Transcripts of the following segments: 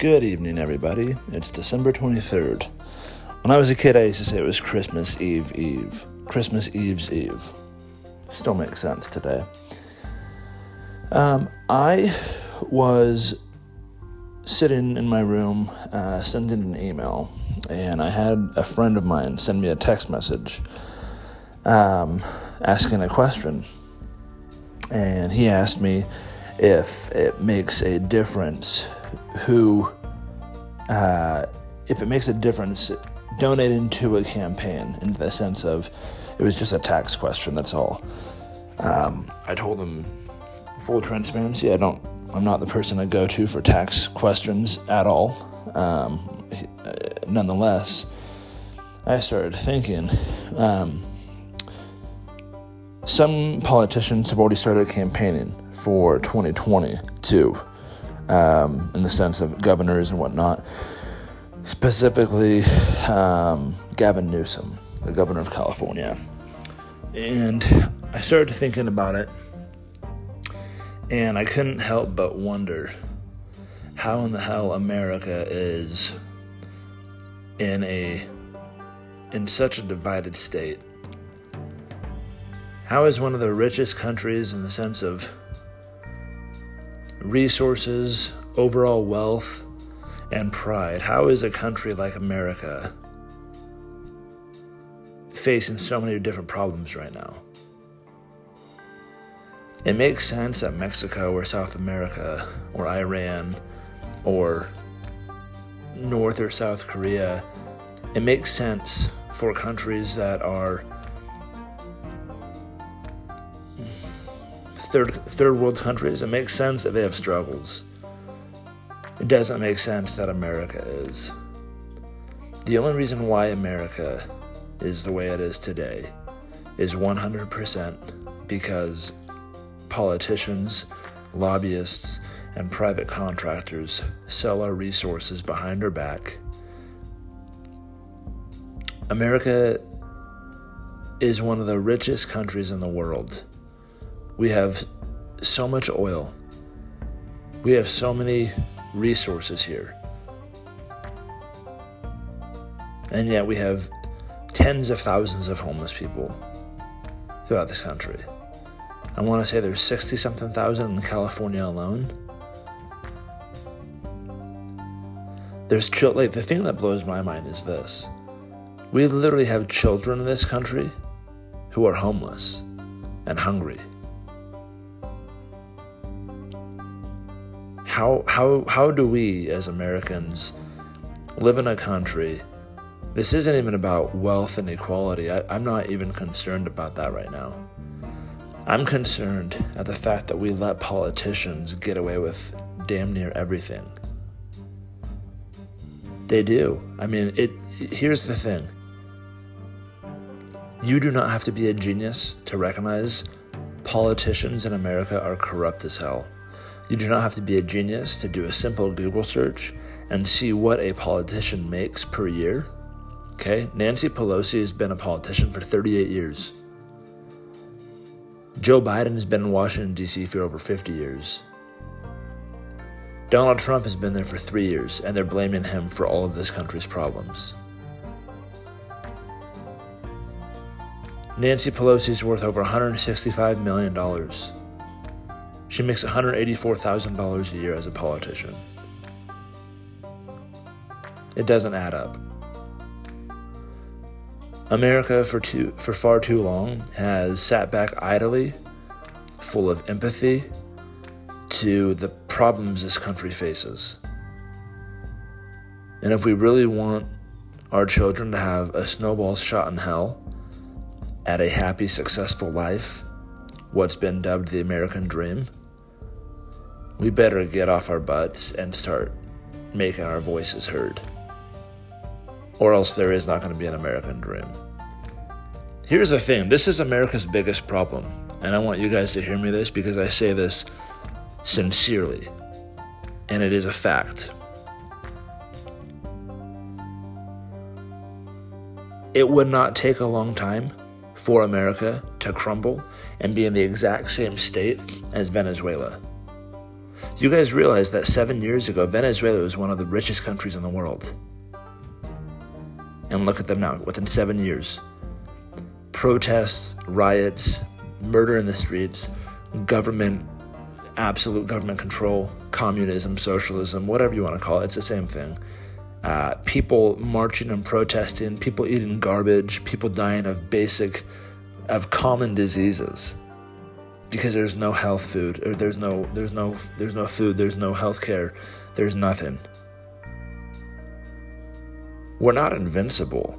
Good evening, everybody. It's December 23rd. When I was a kid, I used to say it was Christmas Eve Eve. Christmas Eve's Eve. Still makes sense today. Um, I was sitting in my room uh, sending an email, and I had a friend of mine send me a text message um, asking a question. And he asked me if it makes a difference who, uh, if it makes a difference donating to a campaign in the sense of it was just a tax question, that's all. Um, I told him full transparency, I don't, I'm not the person I go to for tax questions at all. Um, nonetheless, I started thinking, um, some politicians have already started campaigning for 2022 um, in the sense of governors and whatnot. Specifically, um, Gavin Newsom, the governor of California. And I started thinking about it, and I couldn't help but wonder how in the hell America is in a in such a divided state. How is one of the richest countries in the sense of resources, overall wealth, and pride, how is a country like America facing so many different problems right now? It makes sense that Mexico or South America or Iran or North or South Korea, it makes sense for countries that are third third world countries, it makes sense that they have struggles. It doesn't make sense that America is. The only reason why America is the way it is today is 100% because politicians, lobbyists, and private contractors sell our resources behind our back. America is one of the richest countries in the world. We have so much oil. We have so many resources here. And yet we have tens of thousands of homeless people throughout this country. I want to say there's 60 something thousand in California alone. There's chill like the thing that blows my mind is this. We literally have children in this country who are homeless and hungry. How how how do we as Americans live in a country? This isn't even about wealth and equality. I, I'm not even concerned about that right now. I'm concerned at the fact that we let politicians get away with damn near everything. They do. I mean, it. Here's the thing. You do not have to be a genius to recognize politicians in America are corrupt as hell. You do not have to be a genius to do a simple Google search and see what a politician makes per year. Okay, Nancy Pelosi has been a politician for 38 years. Joe Biden has been in Washington, D.C. for over 50 years. Donald Trump has been there for three years, and they're blaming him for all of this country's problems. Nancy Pelosi is worth over $165 million. She makes $184,000 a year as a politician. It doesn't add up. America, for, too, for far too long, has sat back idly, full of empathy to the problems this country faces. And if we really want our children to have a snowball's shot in hell at a happy, successful life, what's been dubbed the American dream, we better get off our butts and start making our voices heard. Or else there is not going to be an American dream. Here's the thing this is America's biggest problem. And I want you guys to hear me this because I say this sincerely. And it is a fact. It would not take a long time for America to crumble and be in the exact same state as Venezuela. You guys realize that seven years ago, Venezuela was one of the richest countries in the world. And look at them now, within seven years. Protests, riots, murder in the streets, government, absolute government control, communism, socialism, whatever you want to call it, it's the same thing. Uh, people marching and protesting, people eating garbage, people dying of basic, of common diseases because there's no health food or there's no there's no there's no food there's no health care there's nothing. We're not invincible.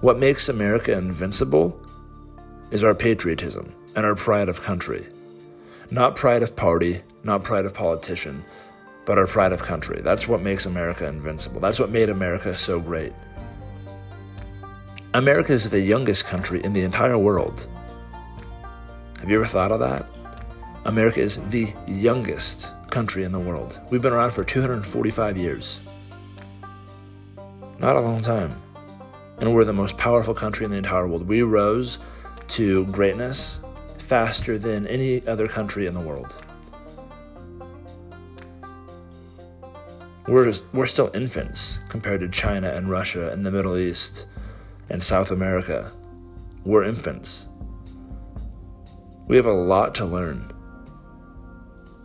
What makes america invincible is our patriotism and our pride of country. Not pride of party not pride of politician but our pride of country. That's what makes america invincible. That's what made america so great. America is the youngest country in the entire world have you ever thought of that? America is the youngest country in the world. We've been around for 245 years. Not a long time. And we're the most powerful country in the entire world. We rose to greatness faster than any other country in the world. We're, we're still infants compared to China and Russia and the Middle East and South America. We're infants. We have a lot to learn.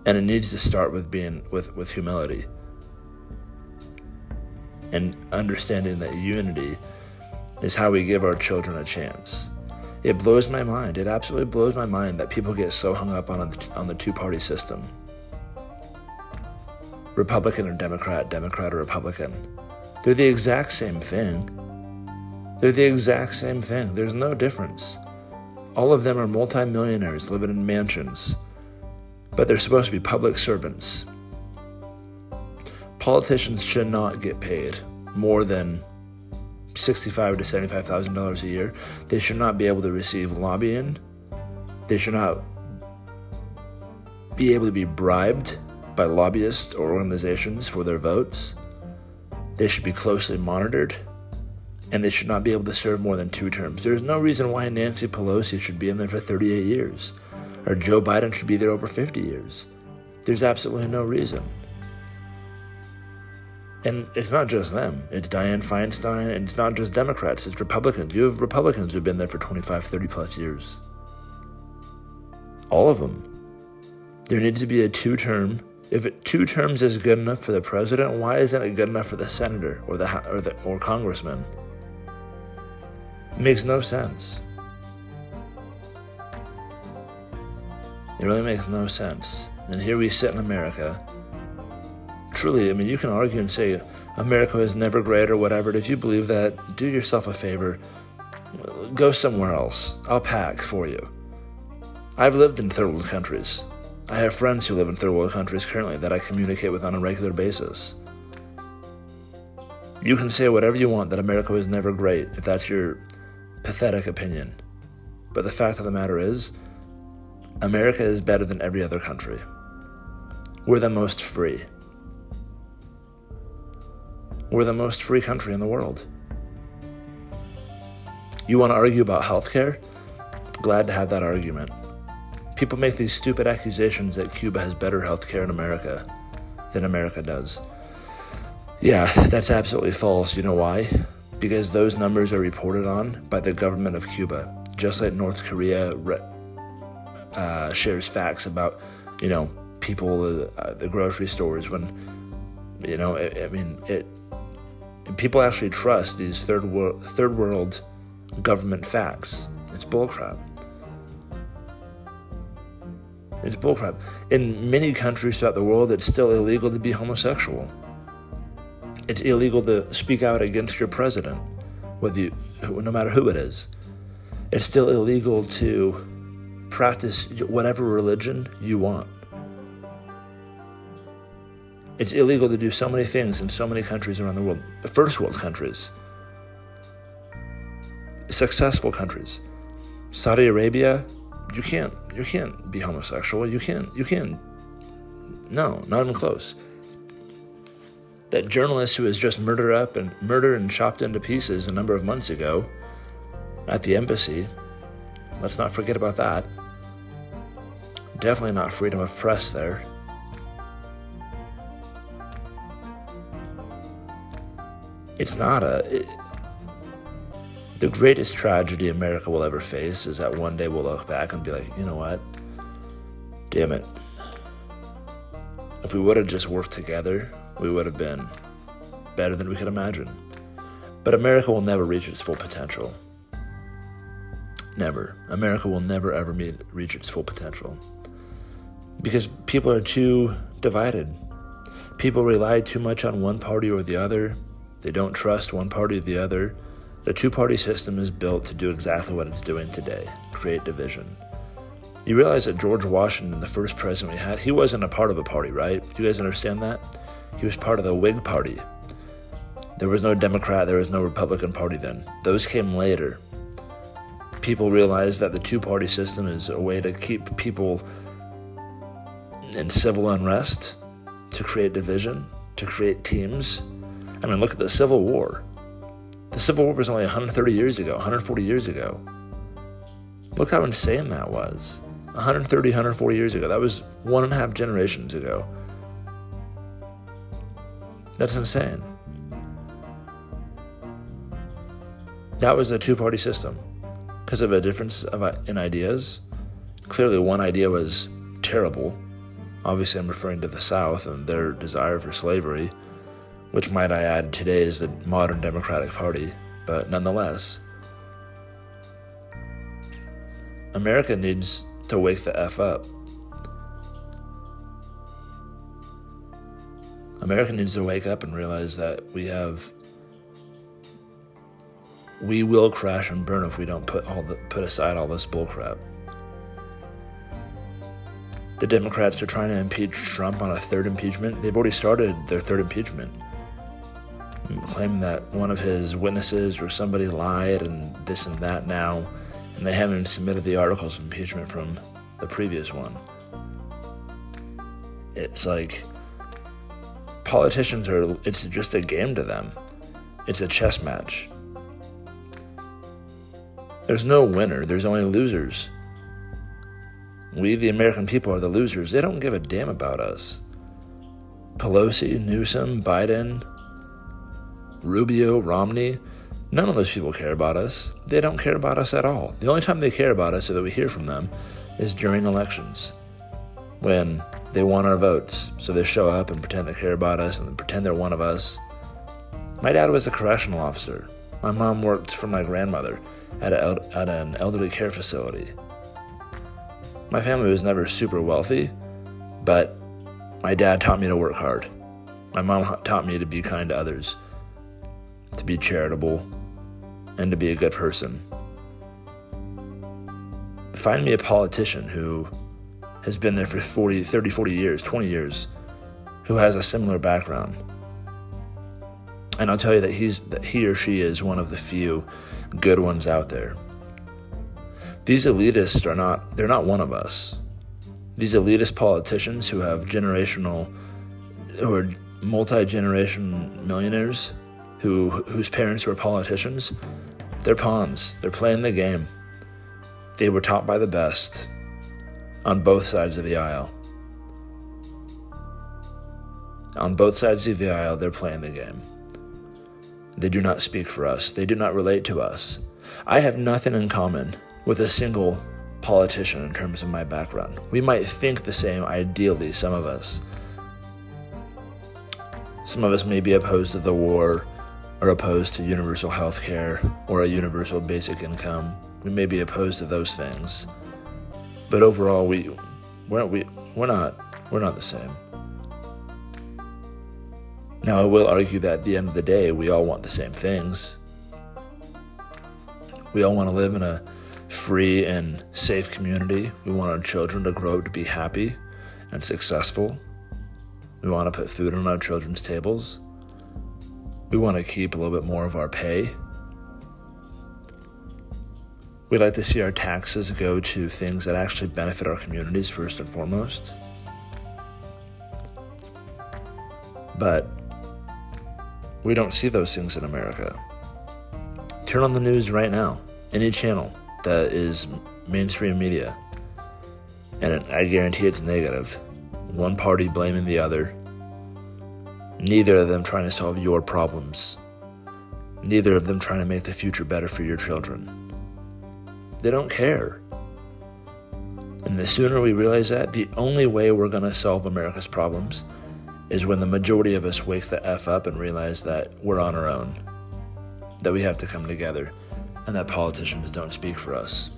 And it needs to start with being with, with humility. And understanding that unity is how we give our children a chance. It blows my mind. It absolutely blows my mind that people get so hung up on, on the two party system Republican or Democrat, Democrat or Republican. They're the exact same thing. They're the exact same thing. There's no difference. All of them are multimillionaires living in mansions, but they're supposed to be public servants. Politicians should not get paid more than sixty-five to seventy-five thousand dollars a year. They should not be able to receive lobbying. They should not be able to be bribed by lobbyists or organizations for their votes. They should be closely monitored and they should not be able to serve more than two terms. There's no reason why Nancy Pelosi should be in there for 38 years, or Joe Biden should be there over 50 years. There's absolutely no reason. And it's not just them. It's Dianne Feinstein, and it's not just Democrats, it's Republicans. You have Republicans who've been there for 25, 30 plus years. All of them. There needs to be a two term. If it, two terms is good enough for the president, why isn't it good enough for the senator or the or the or congressman? Makes no sense. It really makes no sense. And here we sit in America. Truly, I mean, you can argue and say America is never great or whatever. If you believe that, do yourself a favor. Go somewhere else. I'll pack for you. I've lived in third world countries. I have friends who live in third world countries currently that I communicate with on a regular basis. You can say whatever you want that America was never great if that's your pathetic opinion. But the fact of the matter is, America is better than every other country. We're the most free. We're the most free country in the world. You want to argue about healthcare? Glad to have that argument. People make these stupid accusations that Cuba has better healthcare in America than America does. Yeah, that's absolutely false. You know why? Because those numbers are reported on by the government of Cuba, just like North Korea uh, shares facts about, you know, people uh, the grocery stores when, you know, I mean, it. People actually trust these third world third world government facts. It's bullcrap. It's bullcrap. In many countries throughout the world, it's still illegal to be homosexual it's illegal to speak out against your president, whether you, no matter who it is. It's still illegal to practice whatever religion you want. It's illegal to do so many things in so many countries around the world, first world countries, successful countries. Saudi Arabia, you can't you can't be homosexual. You can't you can't no, not even close that journalist who was just murdered up and murdered and chopped into pieces a number of months ago at the embassy. Let's not forget about that. Definitely not freedom of press there. It's not a. It, the greatest tragedy America will ever face is that one day we'll look back and be like, you know what? Damn it. If we would have just worked together we would have been better than we could imagine. But America will never reach its full potential. Never. America will never ever meet, reach its full potential. Because people are too divided. People rely too much on one party or the other. They don't trust one party or the other. The two party system is built to do exactly what it's doing today create division. You realize that George Washington, the first president we had, he wasn't a part of a party, right? You guys understand that? He was part of the Whig Party. There was no Democrat, there was no Republican Party then. Those came later people realize that the two party system is a way to keep people in civil unrest, to create division, to create teams. I mean, look at the Civil War. The Civil War was only 130 years ago, 140 years ago. Look how insane that was. 130, 140 years ago. That was one and a half generations ago. That's insane. That was a two party system because of a difference of, uh, in ideas. Clearly, one idea was terrible. Obviously, I'm referring to the South and their desire for slavery, which, might I add, today is the modern Democratic Party. But nonetheless, America needs to wake the F up. America needs to wake up and realize that we have we will crash and burn if we don't put all the, put aside all this bullcrap. The Democrats are trying to impeach Trump on a third impeachment. They've already started their third impeachment, claiming that one of his witnesses or somebody lied and this and that now, and they haven't submitted the articles of impeachment from the previous one. It's like politicians are, it's just a game to them. It's a chess match. There's no winner, there's only losers. We, the American people, are the losers. They don't give a damn about us. Pelosi, Newsom, Biden, Rubio, Romney, none of those people care about us. They don't care about us at all. The only time they care about us or that we hear from them is during elections when they want our votes. So they show up and pretend they care about us and pretend they're one of us. My dad was a correctional officer. My mom worked for my grandmother at, a, at an elderly care facility. My family was never super wealthy, but my dad taught me to work hard. My mom taught me to be kind to others, to be charitable, and to be a good person. Find me a politician who has been there for 40, 30, 40 years, 20 years, who has a similar background. And I'll tell you that he's that he or she is one of the few good ones out there. These elitists are not, they're not one of us. These elitist politicians who have generational, who are multi generation millionaires, who, whose parents were politicians, they're pawns. They're playing the game. They were taught by the best on both sides of the aisle. On both sides of the aisle, they're playing the game. They do not speak for us. They do not relate to us. I have nothing in common with a single politician in terms of my background. We might think the same, ideally, some of us. Some of us may be opposed to the war or opposed to universal health care or a universal basic income. We may be opposed to those things. But overall, we, we're, we, we're, not, we're not the same. Now, I will argue that at the end of the day, we all want the same things. We all want to live in a free and safe community. We want our children to grow up to be happy and successful. We want to put food on our children's tables. We want to keep a little bit more of our pay. We like to see our taxes go to things that actually benefit our communities first and foremost. But we don't see those things in America. Turn on the news right now, any channel that is mainstream media, and I guarantee it's negative. One party blaming the other, neither of them trying to solve your problems. neither of them trying to make the future better for your children. They don't care. And the sooner we realize that, the only way we're going to solve America's problems is when the majority of us wake the F up and realize that we're on our own, that we have to come together, and that politicians don't speak for us.